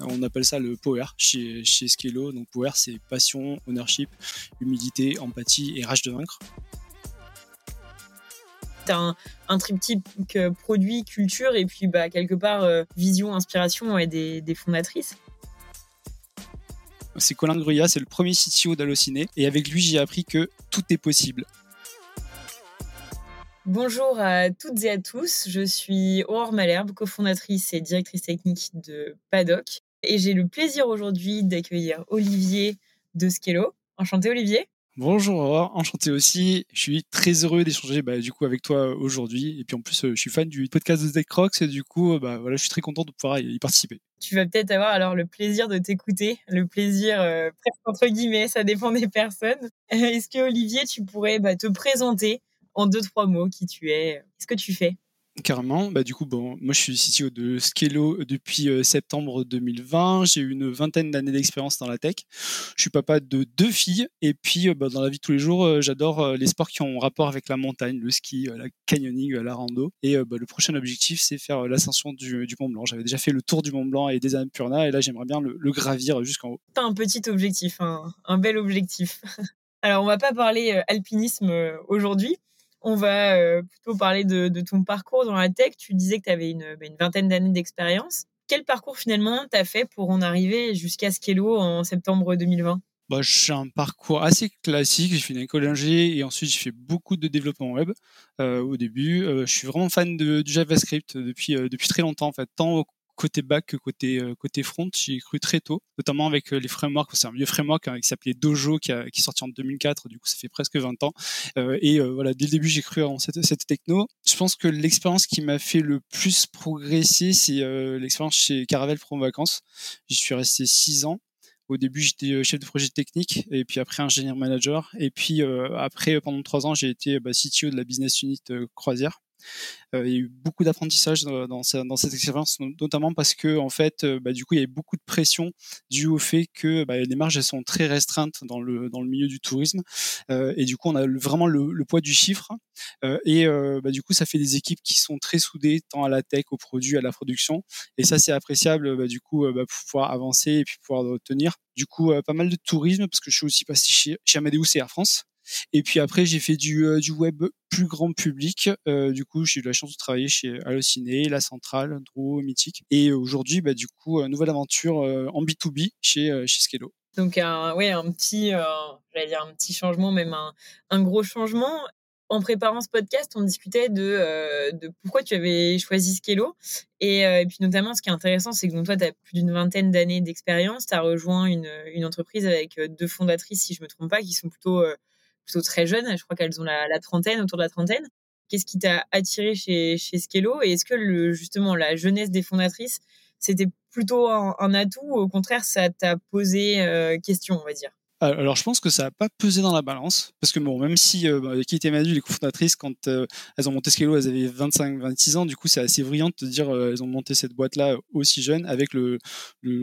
On appelle ça le power chez, chez Skello. Donc power, c'est passion, ownership, humilité, empathie et rage de vaincre. Tu as un, triptyque produit, culture et puis bah, quelque part vision, inspiration et des fondatrices. C'est Colin Gruyat, c'est le premier CTO d'Allociné. Et avec lui, j'ai appris que tout est possible. Bonjour à toutes et à tous, je suis Aurore Malherbe, cofondatrice et directrice technique de Paddock. Et j'ai le plaisir aujourd'hui d'accueillir Olivier de Skello. Enchanté Olivier. Bonjour Aurore, enchanté aussi. Je suis très heureux d'échanger bah, du coup avec toi aujourd'hui. Et puis en plus, euh, je suis fan du podcast de Tech Rocks et du coup, euh, bah, voilà, je suis très content de pouvoir y participer. Tu vas peut-être avoir alors le plaisir de t'écouter, le plaisir euh, presque entre guillemets, ça dépend des personnes. Est-ce que Olivier, tu pourrais bah, te présenter en deux trois mots qui tu es, qu'est-ce que tu fais? Carrément. Bah, du coup, bon, moi, je suis CTO de Skello depuis euh, septembre 2020. J'ai eu une vingtaine d'années d'expérience dans la tech. Je suis papa de deux filles. Et puis, euh, bah, dans la vie de tous les jours, euh, j'adore les sports qui ont rapport avec la montagne, le ski, la canyoning, la rando. Et bah, le prochain objectif, c'est faire l'ascension du, Mont Blanc. J'avais déjà fait le tour du Mont Blanc et des Annapurna. Et là, j'aimerais bien le, gravir jusqu'en haut. Pas un petit objectif, un bel objectif. Alors, on va pas parler alpinisme aujourd'hui. On va euh, plutôt parler de, ton parcours dans la tech. Tu disais que tu avais une, bah, une, vingtaine d'années d'expérience. Quel parcours finalement tu as fait pour en arriver jusqu'à Skello en septembre 2020 bah, j'ai un parcours assez classique. J'ai fait une école d'ingé et ensuite j'ai fait beaucoup de développement web euh, au début. Euh, je suis vraiment fan de, du JavaScript depuis, depuis très longtemps en fait, tant côté back que côté euh, côté front. J'y ai cru très tôt, notamment avec euh, les frameworks. C'est un vieux framework hein, qui s'appelait Dojo, qui, a, qui est sorti en 2004. Du coup, ça fait presque 20 ans. Euh, et voilà, dès le début, j'ai cru en cette, cette techno. Je pense que l'expérience qui m'a fait le plus progresser, c'est l'expérience chez Caravelle Pro Vacances. J'y suis resté 6 ans. Au début, j'étais chef de projet technique et puis après ingénieur manager. Et puis après, pendant trois ans, j'ai été bah, CTO de la business unit croisière. Euh, il y a eu beaucoup d'apprentissage dans, cette expérience, notamment parce que en fait, euh, bah, du coup, il y avait beaucoup de pression due au fait que bah, les marges sont très restreintes dans le milieu du tourisme, euh, et du coup, on a vraiment le, poids du chiffre, et bah, du coup, ça fait des équipes qui sont très soudées, tant à la tech, au produit, à la production, et ça, c'est appréciable, du coup, pour pouvoir avancer et puis pouvoir tenir. Du coup, pas mal de tourisme parce que je suis aussi passé chez, chez Amadeus et Air France. Et puis après, j'ai fait du, euh, web plus grand public. Euh, du coup, j'ai eu la chance de travailler chez Allociné, La Centrale, Draw, Mythique. Et aujourd'hui, bah, du coup, nouvelle aventure euh, en B2B chez, chez Skello. Donc, un, ouais, un petit, dire un petit changement, même un, gros changement en préparant ce podcast, on discutait de, pourquoi tu avais choisi Skello. Et, puis notamment, ce qui est intéressant, c'est que toi, tu as plus d'une vingtaine d'années d'expérience. Tu as rejoint une, entreprise avec deux fondatrices, si je me trompe pas, qui sont plutôt plutôt très jeunes. Je crois qu'elles ont la, trentaine, autour de la trentaine. Qu'est-ce qui t'a attiré chez, chez Skello Et est-ce que justement la jeunesse des fondatrices, c'était plutôt un, atout ou au contraire, ça t'a posé euh, question, on va dire? Alors, je pense que ça n'a pas pesé dans la balance, parce que bon, même si euh, bah, qui était Manu, les cofondatrices, quand euh, elles ont monté Skello, elles avaient 25-26 ans, du coup, c'est assez brillant de dire euh, elles ont monté cette boîte-là aussi jeune, avec le,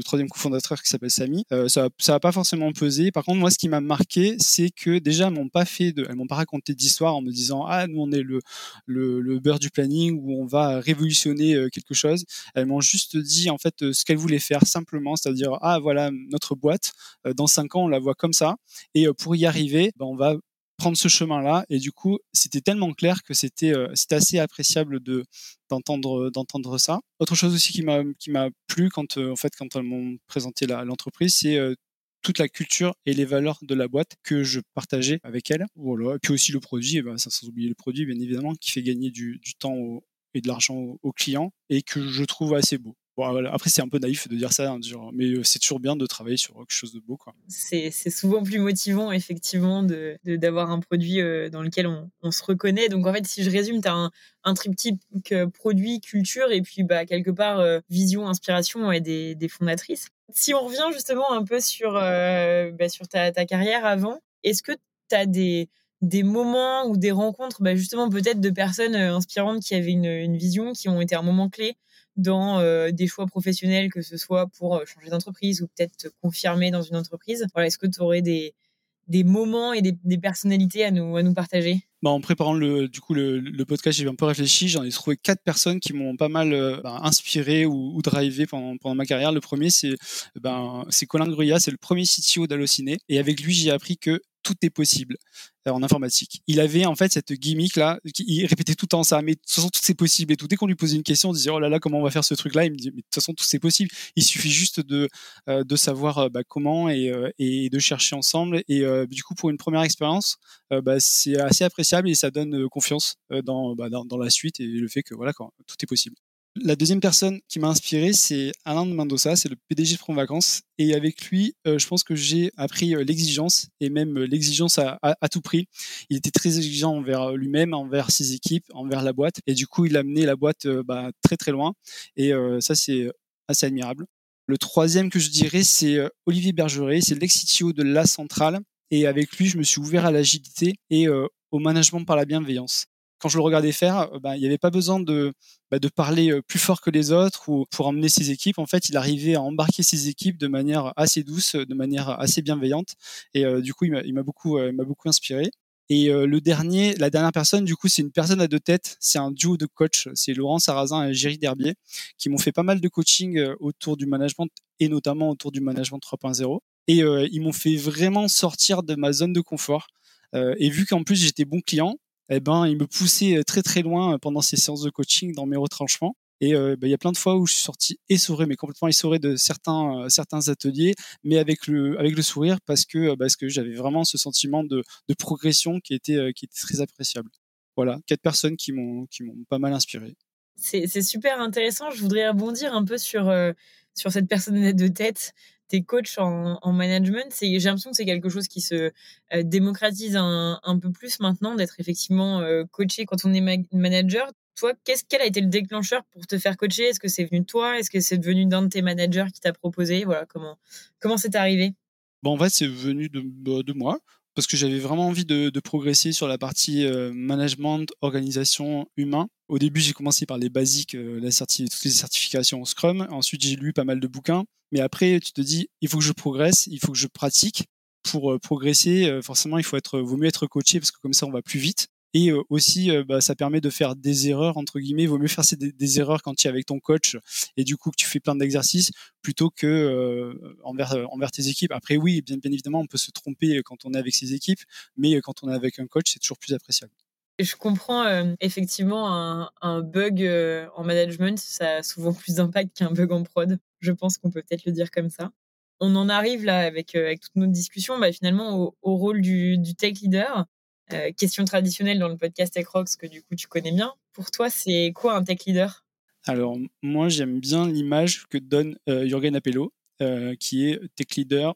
troisième cofondateur qui s'appelle Samy. Euh, ça va pas forcément pesé. Par contre, moi, ce qui m'a marqué, c'est que déjà, elles m'ont pas fait de, elles m'ont pas raconté d'histoire en me disant ah nous on est le, le, le beurre du planning où on va révolutionner quelque chose. Elles m'ont juste dit en fait ce qu'elles voulaient faire simplement, c'est-à-dire ah voilà notre boîte, dans cinq ans on la voit comme ça. Et euh, pour y arriver, ben, on va prendre ce chemin-là. Et du coup, c'était tellement clair que c'était euh, assez appréciable de d'entendre ça. Autre chose aussi qui m'a plu quand euh, en fait quand elles m'ont présenté l'entreprise, c'est toute la culture et les valeurs de la boîte que je partageais avec. Voilà. Et puis aussi le produit, et ben, sans oublier le produit bien évidemment, qui fait gagner du temps et de l'argent aux clients et que je trouve assez beau après, c'est un peu naïf de dire ça, hein, mais euh, c'est toujours bien de travailler sur quelque chose de beau. C'est souvent plus motivant, effectivement, d'avoir de, un produit euh, dans lequel on, se reconnaît. Donc, en fait, si je résume, tu as un, un, triptyque euh, produit, culture, et puis bah, quelque part, vision, inspiration et des, des, fondatrices. Si on revient justement un peu sur, bah, sur ta, ta, carrière avant, est-ce que tu as des, des moments ou des rencontres, bah, justement peut-être de personnes inspirantes qui avaient une, une, vision, qui ont été un moment clé dans euh, des choix professionnels, que ce soit pour euh, changer d'entreprise ou peut-être te confirmer dans une entreprise. Est-ce que tu aurais des, des moments et des, des, personnalités à nous, à nous partager? Bah, en préparant le, du coup, le, podcast, j'ai un peu réfléchi. J'en ai trouvé quatre personnes qui m'ont pas mal euh, bah, inspiré ou, ou drivé pendant, pendant ma carrière. Le premier, c'est ben, c'est Colin Gruyat, c'est le premier CTO d'Allociné. Et avec lui, j'ai appris que tout est possible euh, en informatique. Il avait en fait cette gimmick là, il répétait tout le temps ça, mais de toute façon tout c'est possible et tout. Dès qu'on lui posait une question, on disait oh là là comment on va faire ce truc là, il me dit mais de toute façon tout c'est possible. Il suffit juste de euh, de savoir euh, bah, comment et, de chercher ensemble. Et du coup pour une première expérience, bah, c'est assez appréciable et ça donne confiance dans, bah, dans, dans la suite et le fait que voilà tout est possible. La deuxième personne qui m'a inspiré, c'est Alain de Mendoza, c'est le PDG de Front Vacances. Et avec lui, euh, je pense que j'ai appris euh, l'exigence et même euh, l'exigence à, tout prix. Il était très exigeant envers lui-même, envers ses équipes, envers la boîte. Et du coup, il a mené la boîte bah, très très loin. Et ça, c'est assez admirable. Le troisième que je dirais, c'est Olivier Bergeret, c'est l'ex-CTO de La Centrale. Et avec lui, je me suis ouvert à l'agilité et au management par la bienveillance quand je le regardais faire, euh, bah, il n'y avait pas besoin de, bah, de parler euh, plus fort que les autres ou pour emmener ses équipes. En fait, il arrivait à embarquer ses équipes de manière assez douce, de manière assez bienveillante. Et euh, du coup, il m'a beaucoup, m'a beaucoup inspiré. Et le dernier, la dernière personne, du coup, c'est une personne à deux têtes. C'est un duo de coach. C'est Laurent Sarrazin et Géry Derbier qui m'ont fait pas mal de coaching autour du management et notamment autour du management 3.0. Et ils m'ont fait vraiment sortir de ma zone de confort. et vu qu'en plus j'étais bon client, eh ben, il me poussait euh, très très loin euh, pendant ces séances de coaching dans mes retranchements. Et euh, bah, il y a plein de fois où je suis sorti essoré, mais complètement essoré de certains certains ateliers, mais avec le avec le sourire parce que parce que j'avais vraiment ce sentiment de, de progression qui était qui était très appréciable. Voilà, quatre personnes qui m'ont qui m'ont pas mal inspiré. C'est super intéressant. Je voudrais rebondir un peu sur sur cette personne de tête tes coachs en, en management, j'ai l'impression que c'est quelque chose qui se euh, démocratise un, peu plus maintenant, d'être effectivement euh, coaché quand on est manager. Toi, qu'est-ce quel a été le déclencheur pour te faire coacher? Est-ce que c'est venu de toi? Est-ce que c'est devenu d'un de tes managers qui t'a proposé? Voilà, comment comment c'est arrivé? Bon, en fait, c'est venu de, bah, de moi parce que j'avais vraiment envie de, progresser sur la partie euh, management, organisation, humain. Au début, j'ai commencé par les basiques, la toutes les certifications en Scrum. Ensuite, j'ai lu pas mal de bouquins. Mais après, tu te dis, il faut que je progresse, il faut que je pratique. Pour euh, progresser, euh, forcément, il faut être, vaut mieux être coaché parce que comme ça, on va plus vite. Et euh, aussi, bah, ça permet de faire des erreurs entre guillemets. Il vaut mieux faire des, des, erreurs quand tu es avec ton coach et du coup que tu fais plein d'exercices plutôt que envers envers tes équipes. Après, oui, bien, bien évidemment, on peut se tromper quand on est avec ses équipes, mais quand on est avec un coach, c'est toujours plus appréciable. Je comprends effectivement un, un bug en management, ça a souvent plus d'impact qu'un bug en prod. Je pense qu'on peut peut-être le dire comme ça. On en arrive là avec, avec toute notre discussion bah, finalement au, rôle du, du, tech leader. Question traditionnelle dans le podcast Tech Rocks que du coup tu connais bien. Pour toi, c'est quoi un tech leader? Alors moi j'aime bien l'image que donne Jürgen Appello, qui est tech leader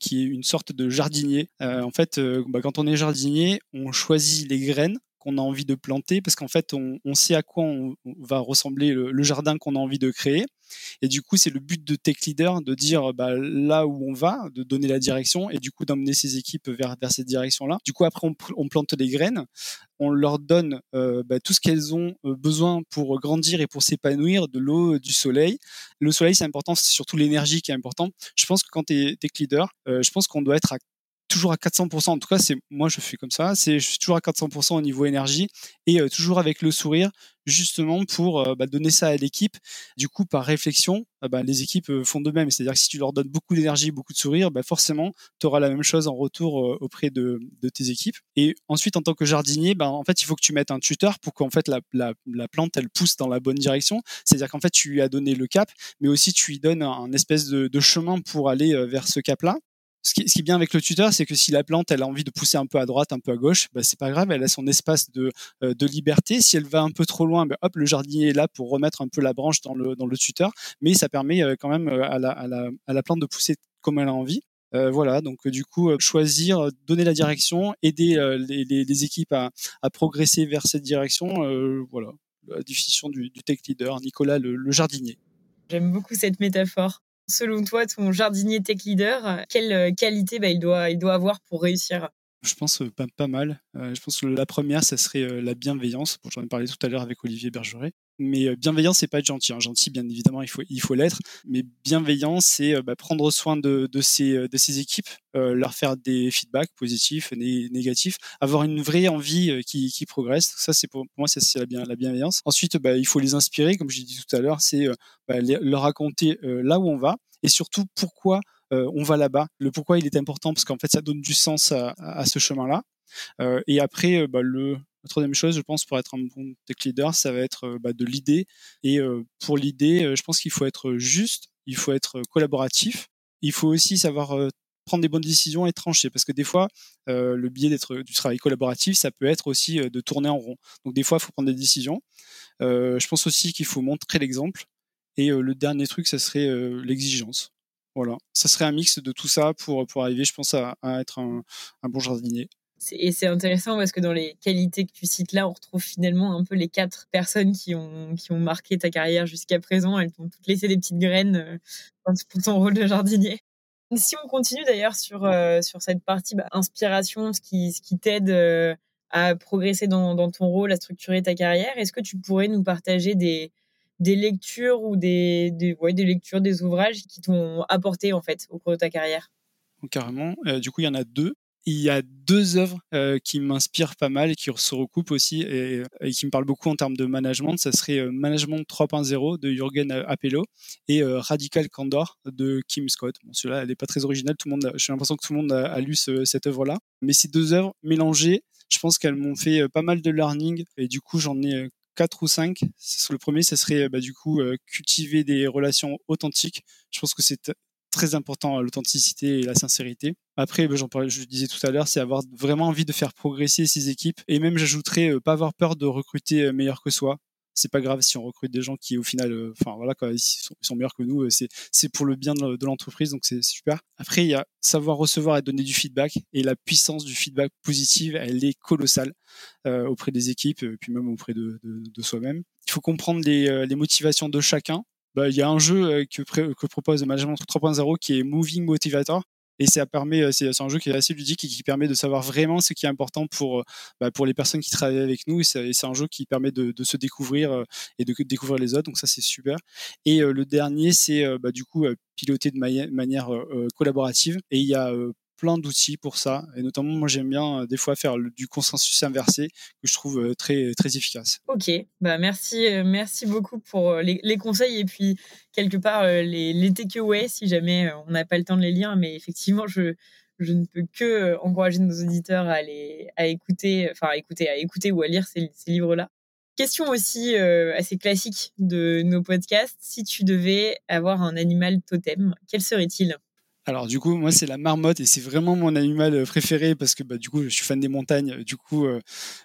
qui est une sorte de jardinier. en fait, bah, quand on est jardinier, on choisit les graines qu'on a envie de planter parce qu'en fait on, sait à quoi va ressembler le, jardin qu'on a envie de créer. Et du coup c'est le but de tech leader de dire bah, là où on va de donner la direction et du coup d'emmener ses équipes vers, vers cette direction là du coup après on, plante les graines. On leur donne euh, bah, tout ce qu'elles ont euh, besoin pour grandir et pour s'épanouir de l'eau du soleil. Le soleil c'est important c'est surtout l'énergie qui est important. Je pense que quand tu es tech leader euh, je pense qu'on doit être à toujours à 400%. En tout cas, c'est moi je fais comme ça. C'est je suis toujours à 400% au niveau énergie et euh, toujours avec le sourire, justement pour euh, bah, donner ça à l'équipe. Du coup, par réflexion, euh, bah, les équipes font de même. C'est-à-dire que si tu leur donnes beaucoup d'énergie, beaucoup de sourire, bah, forcément, tu auras la même chose en retour auprès de, de, tes équipes. Et ensuite, en tant que jardinier, bah, en fait, il faut que tu mettes un tuteur pour qu'en fait la, la, la, plante elle pousse dans la bonne direction. C'est-à-dire qu'en fait, tu lui as donné le cap, mais aussi tu lui donnes un, espèce de chemin pour aller vers ce cap-là ce qui, est bien avec le tuteur, c'est que si la plante elle a envie de pousser un peu à droite, un peu à gauche, bah, c'est pas grave, elle a son espace de, euh, liberté. Si elle va un peu trop loin, bah, hop, le jardinier est là pour remettre un peu la branche dans le, tuteur, mais ça permet euh, quand même euh, à la, plante de pousser comme elle a envie. Voilà, donc du coup, choisir, donner la direction, aider les, équipes à, progresser vers cette direction. voilà, la définition du, tech leader, Nicolas le jardinier. J'aime beaucoup cette métaphore selon toi, ton jardinier tech leader, quelle euh, qualité bah, il, doit, il doit avoir pour réussir? Je pense euh, pas, mal. Euh, je pense que la première, ça serait la bienveillance. J'en ai parlé tout à l'heure avec Olivier Bergeret. Mais bienveillant, c'est pas être gentil. Hein. Gentil, bien évidemment, il faut, il faut l'être. Mais bienveillant, c'est bah, prendre soin de, de, ces, de ces équipes, leur faire des feedbacks positifs, négatifs, avoir une vraie envie qui, qui progresse. Ça, c'est pour, moi, c'est la, bien, la bienveillance. Ensuite, bah, il faut les inspirer, comme j'ai dit tout à l'heure, c'est bah, leur raconter là où on va et surtout pourquoi on va là-bas. Le pourquoi il est important parce qu'en fait, ça donne du sens à, à ce chemin-là. Euh, et après, le, la troisième chose, je pense, pour être un bon tech leader, ça va être bah, de l'idée. Et pour l'idée, je pense qu'il faut être juste, il faut être collaboratif, il faut aussi savoir prendre des bonnes décisions et trancher. Parce que des fois, le biais d'être du travail collaboratif, ça peut être aussi de tourner en rond. Donc des fois, il faut prendre des décisions. je pense aussi qu'il faut montrer l'exemple. Et le dernier truc, ça serait l'exigence. Voilà, ça serait un mix de tout ça pour, pour arriver, je pense, à, être un bon jardinier. Et c'est intéressant parce que dans les qualités que tu cites là, on retrouve finalement un peu les quatre personnes qui ont, qui ont marqué ta carrière jusqu'à présent. Elles t'ont toutes laissé des petites graines euh, pour ton rôle de jardinier. Si on continue d'ailleurs sur, euh, sur cette partie bah, inspiration, ce qui, ce qui t'aide euh, à progresser dans, dans ton rôle, à structurer ta carrière, est-ce que tu pourrais nous partager des, des lectures ou des, des, ouais, des lectures, des ouvrages qui t'ont apporté en fait au cours de ta carrière? Carrément. du coup, il y en a deux il y a deux œuvres euh, qui m'inspirent pas mal et qui se recoupent aussi et, qui me parlent beaucoup en termes de management. Ça serait euh, Management 3.0 de Jürgen Apello et euh, Radical Candor de Kim Scott. Bon, celui-là, elle n'est pas très originale. Tout le monde, j'ai l'impression que tout le monde a, lu cette œuvre-là. Mais ces deux œuvres mélangées, je pense qu'elles m'ont fait pas mal de learning et du coup, j'en ai quatre ou cinq. Le premier, ça serait bah, du coup cultiver des relations authentiques. Je pense que c'est très important l'authenticité et la sincérité. Après, bah, je disais tout à l'heure, c'est avoir vraiment envie de faire progresser ses équipes et même j'ajouterais euh, pas avoir peur de recruter euh, meilleur que soi. C'est pas grave si on recrute des gens qui au final, euh, enfin voilà, quoi, ils sont, meilleurs que nous. C'est c'est pour le bien de, l'entreprise, donc c'est super. Après, il y a savoir recevoir et donner du feedback et la puissance du feedback positif, elle est colossale auprès des équipes, puis même auprès de, de, soi-même. Il faut comprendre les motivations de chacun bah, il y a un jeu euh, que, que propose Management 3.0 qui est Moving Motivator. Et ça permet, euh, c'est un jeu qui est assez ludique et qui permet de savoir vraiment ce qui est important pour, euh, bah, pour les personnes qui travaillent avec nous. Et c'est un jeu qui permet de, se découvrir et de découvrir les autres. Donc ça, c'est super. Et le dernier, c'est bah, du coup piloter de manière collaborative. Et il y a plein d'outils pour ça. Et notamment, moi, j'aime bien euh, des fois faire du consensus inversé que je trouve euh, très, très efficace. Ok, bah, merci, euh, merci beaucoup pour les, conseils et puis quelque part les, les takeaways si jamais on n'a pas le temps de les lire. Mais effectivement, je, je ne peux que encourager nos auditeurs à, les, à écouter, enfin à écouter, à écouter ou à lire ces, ces livres-là. Question aussi assez classique de nos podcasts. Si tu devais avoir un animal totem, quel serait-il? Alors du coup, moi c'est la marmotte et c'est vraiment mon animal euh, préféré parce que bah, du coup je suis fan des montagnes. Du coup, euh,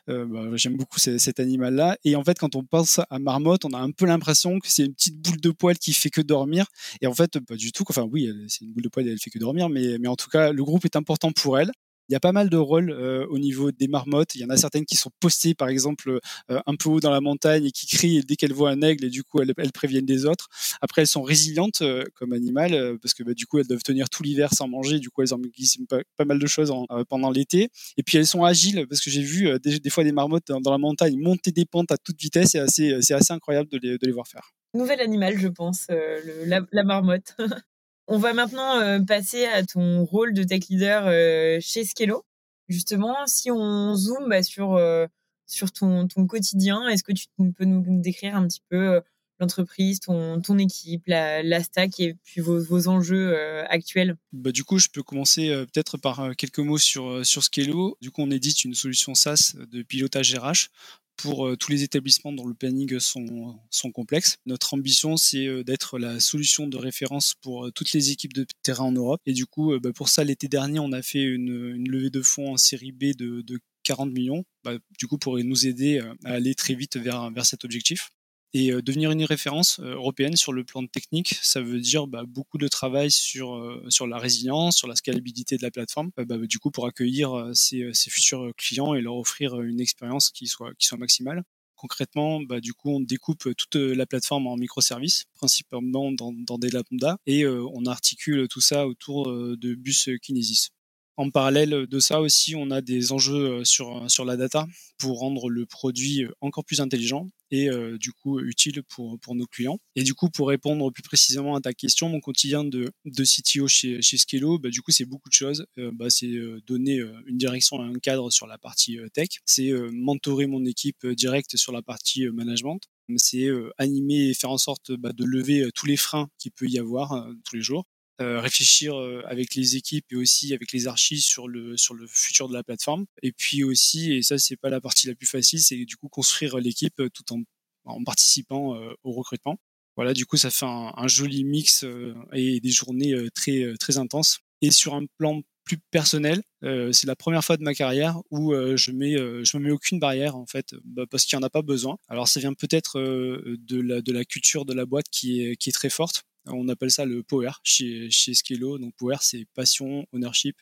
euh, bah, j'aime beaucoup cet animal-là. Et en fait, quand on pense à marmotte, on a un peu l'impression que c'est une petite boule de poil qui fait que dormir. Et en fait, pas du tout. Enfin oui, c'est une boule de poil elle fait que dormir, mais, mais en tout cas, le groupe est important pour elle. Il y a pas mal de rôles euh, au niveau des marmottes. Il y en a certaines qui sont postées, par exemple, euh, un peu haut dans la montagne et qui crient dès qu'elles voient un aigle et du coup elles, préviennent les autres. Après, elles sont résilientes euh, comme animal parce que bah, du coup elles doivent tenir tout l'hiver sans manger. Du coup, elles enregistrent pas, pas mal de choses pendant l'été. Et puis elles sont agiles parce que j'ai vu des, fois des marmottes dans, la montagne monter des pentes à toute vitesse. C'est assez, assez incroyable de les, voir faire. Nouvel animal, je pense, la marmotte. On va maintenant euh, passer à ton rôle de tech leader euh, chez Skello. Justement, si on zoome bah, sur, euh, sur ton, ton quotidien, est-ce que tu peux nous décrire un petit peu l'entreprise, ton, équipe, la, stack et puis vos, vos enjeux actuels bah, Du coup, je peux commencer peut-être par quelques mots sur, sur Skello. Du coup, on édite une solution SaaS de pilotage RH pour euh, tous les établissements dont le planning sont, sont complexes. Notre ambition, c'est euh, d'être la solution de référence pour euh, toutes les équipes de terrain en Europe. Et du coup, bah, pour ça, l'été dernier, on a fait une, levée de fonds en série B de, de 40 millions, bah, du coup, pour nous aider à aller très vite vers, vers cet objectif. Et euh, devenir une référence euh, européenne sur le plan technique, ça veut dire bah, beaucoup de travail sur, euh, sur la résilience, sur la scalabilité de la plateforme, bah, du coup pour accueillir ces, futurs clients et leur offrir une expérience qui soit, qui soit maximale. Concrètement, bah, du coup, on découpe toute la plateforme en microservices, principalement dans, dans des lambda, et on articule tout ça autour de bus Kinesis. En parallèle de ça aussi, on a des enjeux sur, sur la data pour rendre le produit encore plus intelligent et du coup utile pour, pour nos clients. Et du coup, pour répondre plus précisément à ta question, mon quotidien de, de CTO chez, chez Scalo, bah, du coup, c'est beaucoup de choses. bah, c'est donner une direction et un cadre sur la partie tech, c'est mentorer mon équipe directe sur la partie management, c'est animer et faire en sorte bah, de lever tous les freins qu'il peut y avoir tous les jours. Euh, réfléchir euh, avec les équipes et aussi avec les archives sur le sur le futur de la plateforme. Et puis aussi, et ça c'est pas la partie la plus facile, c'est du coup construire l'équipe euh, tout en, en participant au recrutement. Voilà, du coup ça fait un, joli mix et des journées très très intenses. Et sur un plan plus personnel. C'est la première fois de ma carrière où je mets, je me mets aucune barrière en fait, bah, parce qu'il n'y en a pas besoin. Alors ça vient peut-être de, la, de la culture de la boîte qui est, qui est très forte. On appelle ça le power chez, chez Skello. Donc power, c'est passion, ownership,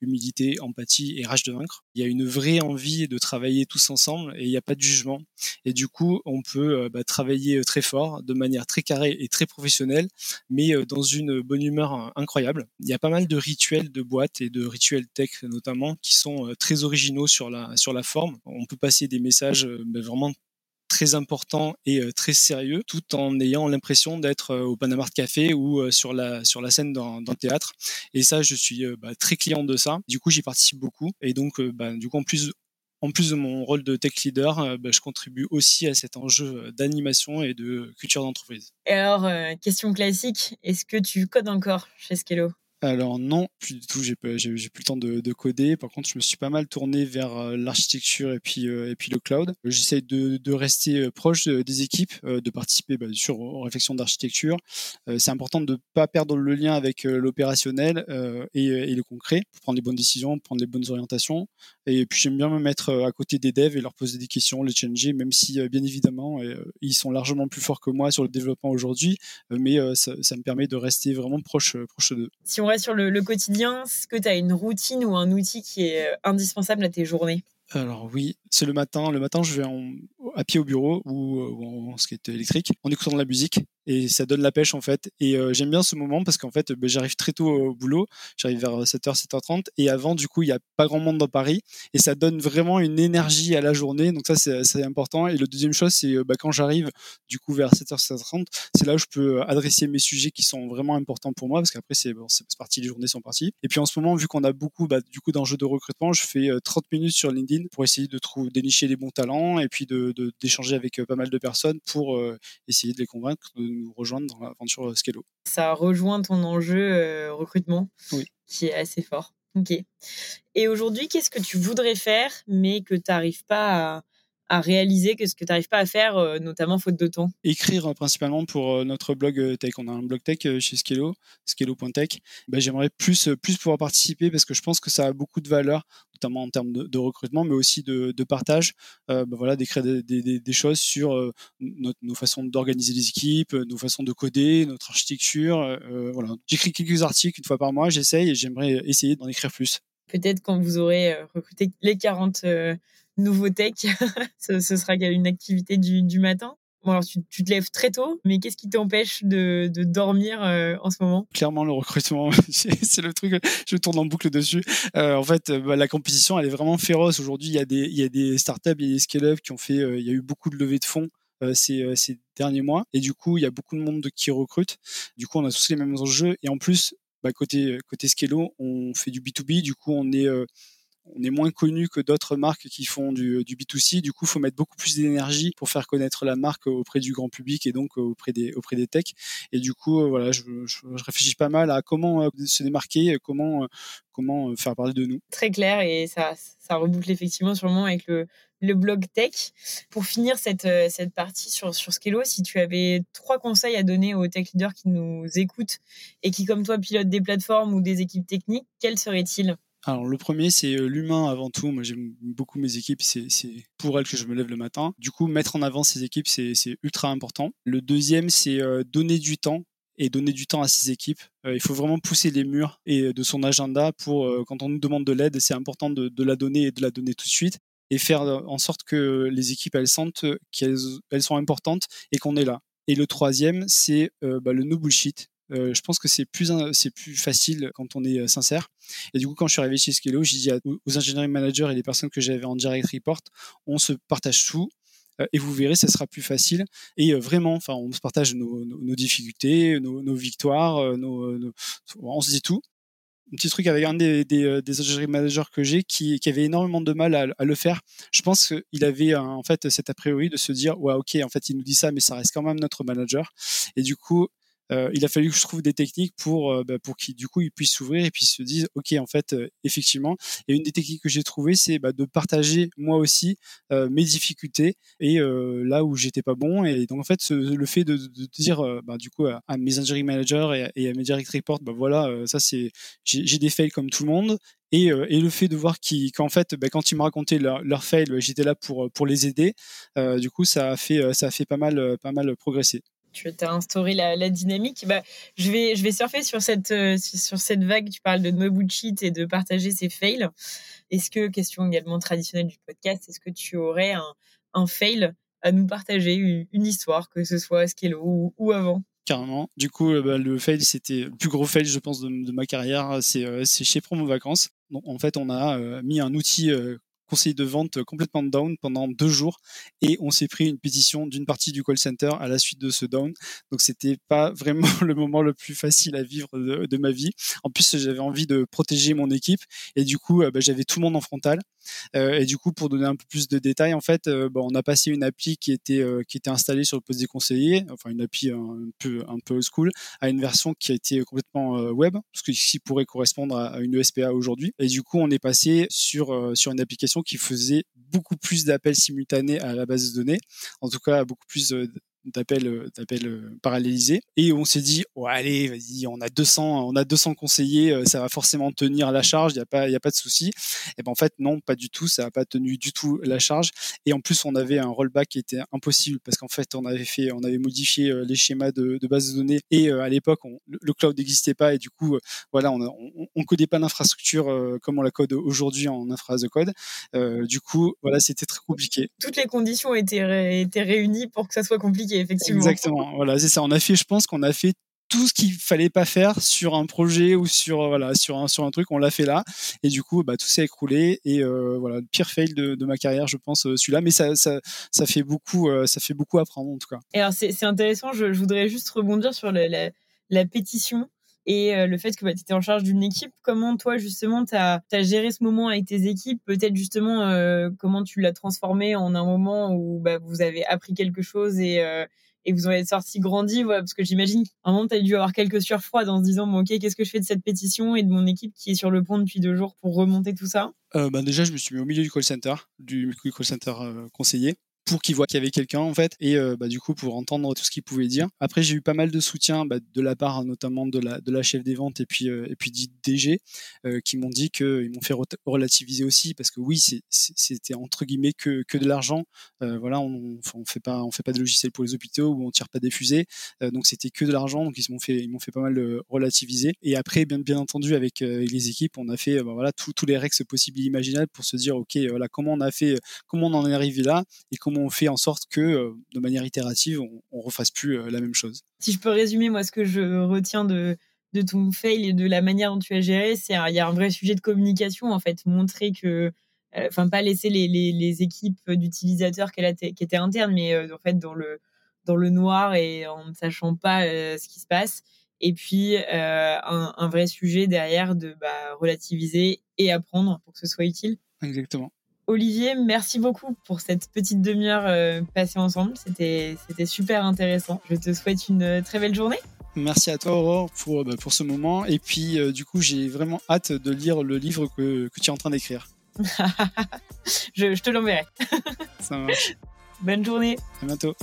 humilité, empathie et rage de vaincre. Il y a une vraie envie de travailler tous ensemble et il n'y a pas de jugement. Et du coup, on peut euh, bah, travailler euh, très fort, de manière très carrée et très professionnelle, mais euh, dans une bonne humeur incroyable. Il y a pas mal de rituels de boîte et de rituels tech notamment qui sont très originaux sur la, sur la forme. On peut passer des messages bah, vraiment très important et euh, très sérieux, tout en ayant l'impression d'être euh, au Panama Café ou euh, sur la sur la scène dans, dans le théâtre. Et ça, je suis bah, très client de ça. Du coup, j'y participe beaucoup. Et donc, bah, du coup, en plus en plus de mon rôle de tech leader, bah, je contribue aussi à cet enjeu d'animation et de culture d'entreprise. Et alors, question classique, est-ce que tu codes encore chez Skello? Alors non, plus du tout. J'ai plus le temps de, de, coder. Par contre, je me suis pas mal tourné vers euh, l'architecture et puis euh, et puis le cloud. J'essaie de, de rester euh, proche des équipes, de participer bah, sur aux réflexions d'architecture. c'est important de pas perdre le lien avec l'opérationnel et, et, le concret pour prendre les bonnes décisions, prendre les bonnes orientations. Et puis j'aime bien me mettre à côté des devs et leur poser des questions, les changer, même si bien évidemment ils sont largement plus forts que moi sur le développement aujourd'hui, mais ça, ça, me permet de rester vraiment proche proche d'eux. Sur le, quotidien, est-ce que tu as une routine ou un outil qui est euh, indispensable à tes journées? Alors oui, c'est le matin. Le matin, je vais à pied au bureau ou, ou en skate électrique en écoutant de la musique et ça donne la pêche en fait. Et euh, j'aime bien ce moment parce qu'en fait, bah, j'arrive très tôt au boulot, j'arrive vers 7h, 7h30 et avant, du coup, il n'y a pas grand monde dans Paris et ça donne vraiment une énergie à la journée. Donc ça, c'est important. Et le deuxième chose, c'est bah, quand j'arrive du coup vers 7h, 7h30, c'est là où je peux adresser mes sujets qui sont vraiment importants pour moi parce qu'après, c'est bon, parti, les journées sont parties. Et puis en ce moment, vu qu'on a beaucoup bah, du coup d'enjeux de recrutement, je fais 30 euh, minutes sur LinkedIn pour essayer de trouver, dénicher les bons talents et puis d'échanger de, avec euh, pas mal de personnes pour essayer de les convaincre de nous rejoindre dans l'aventure euh, Scalo. Ça rejoint ton enjeu euh, recrutement, qui est assez fort. Ok. Et aujourd'hui, qu'est-ce que tu voudrais faire, mais que tu n'arrives pas à, à réaliser que ce que tu n'arrives pas à faire, euh, notamment faute de temps Écrire euh, principalement pour euh, notre blog tech. On a un blog tech chez Skello, skello.tech. Bah, j'aimerais plus, pouvoir participer parce que je pense que ça a beaucoup de valeur, notamment en termes de, recrutement, mais aussi de, partage. Bah, voilà, d'écrire des, choses sur nos façons d'organiser les équipes, nos façons de coder, notre architecture. J'écris quelques articles une fois par mois, j'essaye et j'aimerais essayer d'en écrire plus. Peut-être quand vous aurez recruté les 40 nouveau tech, ce, sera une activité du, matin. Alors tu, te lèves très tôt, mais qu'est-ce qui t'empêche de, dormir euh, en ce moment? Clairement, le recrutement, c'est le truc, je tourne en boucle dessus. Euh, en fait, bah, la compétition, elle est vraiment féroce. Aujourd'hui, il y, a des, startups, il y a des scale-up qui ont fait, euh, il y a eu beaucoup de levées de fonds. Ces, derniers mois et du coup il y a beaucoup de monde qui recrute du coup on a tous les mêmes enjeux et en plus bah, côté côté Scalo on fait du B2B du coup on est on est moins connu que d'autres marques qui font du, du B2C. Du coup, faut mettre beaucoup plus d'énergie pour faire connaître la marque auprès du grand public et donc auprès des, auprès des techs. Et du coup, voilà, je, réfléchis pas mal à comment euh, se démarquer, comment, euh, comment euh, faire parler de nous. Très clair et ça, ça reboucle effectivement sûrement avec le, le blog tech. Pour finir cette, cette partie sur, sur Skello, si tu avais trois conseils à donner aux tech leaders qui nous écoutent et qui, comme toi, pilotent des plateformes ou des équipes techniques, quels seraient-ils? Alors le premier c'est euh, l'humain avant tout. Moi j'aime beaucoup mes équipes, c'est pour elles que je me lève le matin. Du coup mettre en avant ces équipes c'est ultra important. Le deuxième c'est euh, donner du temps et donner du temps à ces équipes. Euh, il faut vraiment pousser les murs et de son agenda pour quand on nous demande de l'aide, c'est important de, la donner et de la donner tout de suite et faire en sorte que les équipes elles sentent qu'elles elles sont importantes et qu'on est là. Et le troisième c'est bah, le no bullshit. Euh, je pense que c'est plus, c'est plus facile quand on est euh, sincère. Et du coup, quand je suis arrivé chez Skello, j'ai dit aux ingénieurs managers et les personnes que j'avais en direct report, on se partage tout. et vous verrez, ça sera plus facile. Et vraiment, enfin, on se partage nos, nos, difficultés, nos, nos victoires, nos, on se dit tout un petit truc avec un des, des, des managers que j'ai qui, qui, avait énormément de mal à, à le faire. Je pense qu'il avait en fait cet a priori de se dire ouais ok en fait il nous dit ça mais ça reste quand même notre manager et du coup euh, il a fallu que je trouve des techniques pour euh, bah, pour qu'il du coup il puisse s'ouvrir et puis se dise ok en fait euh, effectivement et une des techniques que j'ai trouvées c'est bah, de partager moi aussi mes difficultés et là où j'étais pas bon. Et donc en fait le fait de, de dire bah, du coup à, mes engineering managers et, à mes direct reports bah voilà ça c'est j'ai des fails comme tout le monde. Et, et, le fait de voir qu'en fait, bah, quand ils me racontaient leur, leur fail, j'étais là pour, pour les aider. Euh, du coup, ça a fait, ça a fait pas mal, pas mal progresser tu as instauré la, dynamique. Bah, je, vais, je vais surfer sur cette, euh, sur cette vague. Tu parles de no bullshit et de partager ses fails. Est-ce que, question également traditionnelle du podcast, est-ce que tu aurais un, un fail à nous partager, une, histoire, que ce soit à Skello ou, ou avant? Carrément. Du coup, euh, bah, le fail, c'était le plus gros fail, je pense, de, ma carrière. C'est euh, chez Promo Vacances. Donc, en fait, on a mis un outil conseil de vente complètement down pendant deux jours et on s'est pris une pétition d'une partie du call center à la suite de ce down. Donc c'était pas vraiment le moment le plus facile à vivre de, ma vie. En plus j'avais envie de protéger mon équipe et du coup euh, bah, j'avais tout le monde en frontal. Euh, et du coup pour donner un peu plus de détails en fait, euh, bah, on a passé une appli qui était qui était installée sur le poste des conseillers, enfin une appli un peu un peu old school, à une version qui a été complètement web, ce qui pourrait correspondre à, à une ESPA aujourd'hui. Et du coup on est passé sur sur une application qui faisait beaucoup plus d'appels simultanés à la base de données, en tout cas beaucoup plus euh, d'appels euh, d'appels euh, parallélisés et on s'est dit allez vas-y on a 200 on a 200 conseillers euh, ça va forcément tenir la charge il y a pas a pas de souci et ben en fait non pas du tout ça a pas tenu du tout la charge. Et en plus on avait un rollback qui était impossible parce qu'en fait on avait fait on avait modifié les schémas de, de base de données. Et à l'époque le cloud n'existait pas. Et du coup voilà on, on, on codait pas l'infrastructure comme on la code aujourd'hui en infra de code. Du coup voilà c'était très compliqué. Toutes les conditions étaient, étaient réunies pour que ça soit compliqué effectivement. Exactement. Voilà, c'est ça. On a fait, je pense qu'on a fait tout ce qu'il fallait pas faire sur un projet ou sur voilà sur un sur un truc on l'a fait là et du coup bah tout s'est écroulé et euh, voilà le pire fail de, de, ma carrière je pense euh, celui-là mais ça, ça, ça fait beaucoup euh, ça fait beaucoup apprendre en tout cas et alors c'est intéressant je, je, voudrais juste rebondir sur la, la, pétition et le fait que bah, tu étais en charge d'une équipe. Comment toi, justement, tu as, géré ce moment avec tes équipes? Peut-être justement, comment tu l'as transformé en un moment où bah, vous avez appris quelque chose et, et vous en êtes sorti grandi, voilà, parce que j'imagine un moment, tu as dû avoir quelques sueurs froides en se disant, bon, ok, qu'est-ce que je fais de cette pétition et de mon équipe qui est sur le pont depuis deux jours pour remonter tout ça? Euh, bah Déjà, je me suis mis au milieu du call center, du call center euh, conseiller pour qu'il voit qu'il y avait quelqu'un en fait et euh, bah, du coup pour entendre tout ce qu'il pouvait dire. Après j'ai eu pas mal de soutien bah, de la part notamment de la de la chef des ventes et puis euh, et puis DG euh, qui m'ont dit que ils m'ont fait relativiser aussi parce que oui c'était entre guillemets que que de l'argent. voilà on, on fait pas on fait pas de logiciel pour les hôpitaux où on tire pas des fusées donc c'était que de l'argent donc ils m'ont fait ils m'ont fait pas mal relativiser et après bien bien entendu avec, les équipes on a fait bah, voilà tous les règles possibles et imaginables pour se dire ok voilà comment on a fait comment on en est arrivé là et comment on fait en sorte que, euh, de manière itérative, on, on refasse plus euh, la même chose. Si je peux résumer, moi, ce que je retiens de, de ton fail et de la manière dont tu as géré, c'est il y a un vrai sujet de communication, en fait, montrer que, euh, enfin, pas laisser les, les, les équipes d'utilisateurs qui étaient internes, mais en fait, dans le, dans le noir et en ne sachant pas ce qui se passe. Et puis, un, un, vrai sujet derrière de bah, relativiser et apprendre pour que ce soit utile. Exactement. Olivier, merci beaucoup pour cette petite demi-heure euh, passée ensemble. C'était, c'était super intéressant. Je te souhaite une euh, très belle journée. Merci à toi Aurore pour, bah, pour ce moment. Et puis euh, du coup j'ai vraiment hâte de lire le livre que, que tu es en train d'écrire. je, je te l'enverrai. Ça marche. Bonne journée. À bientôt.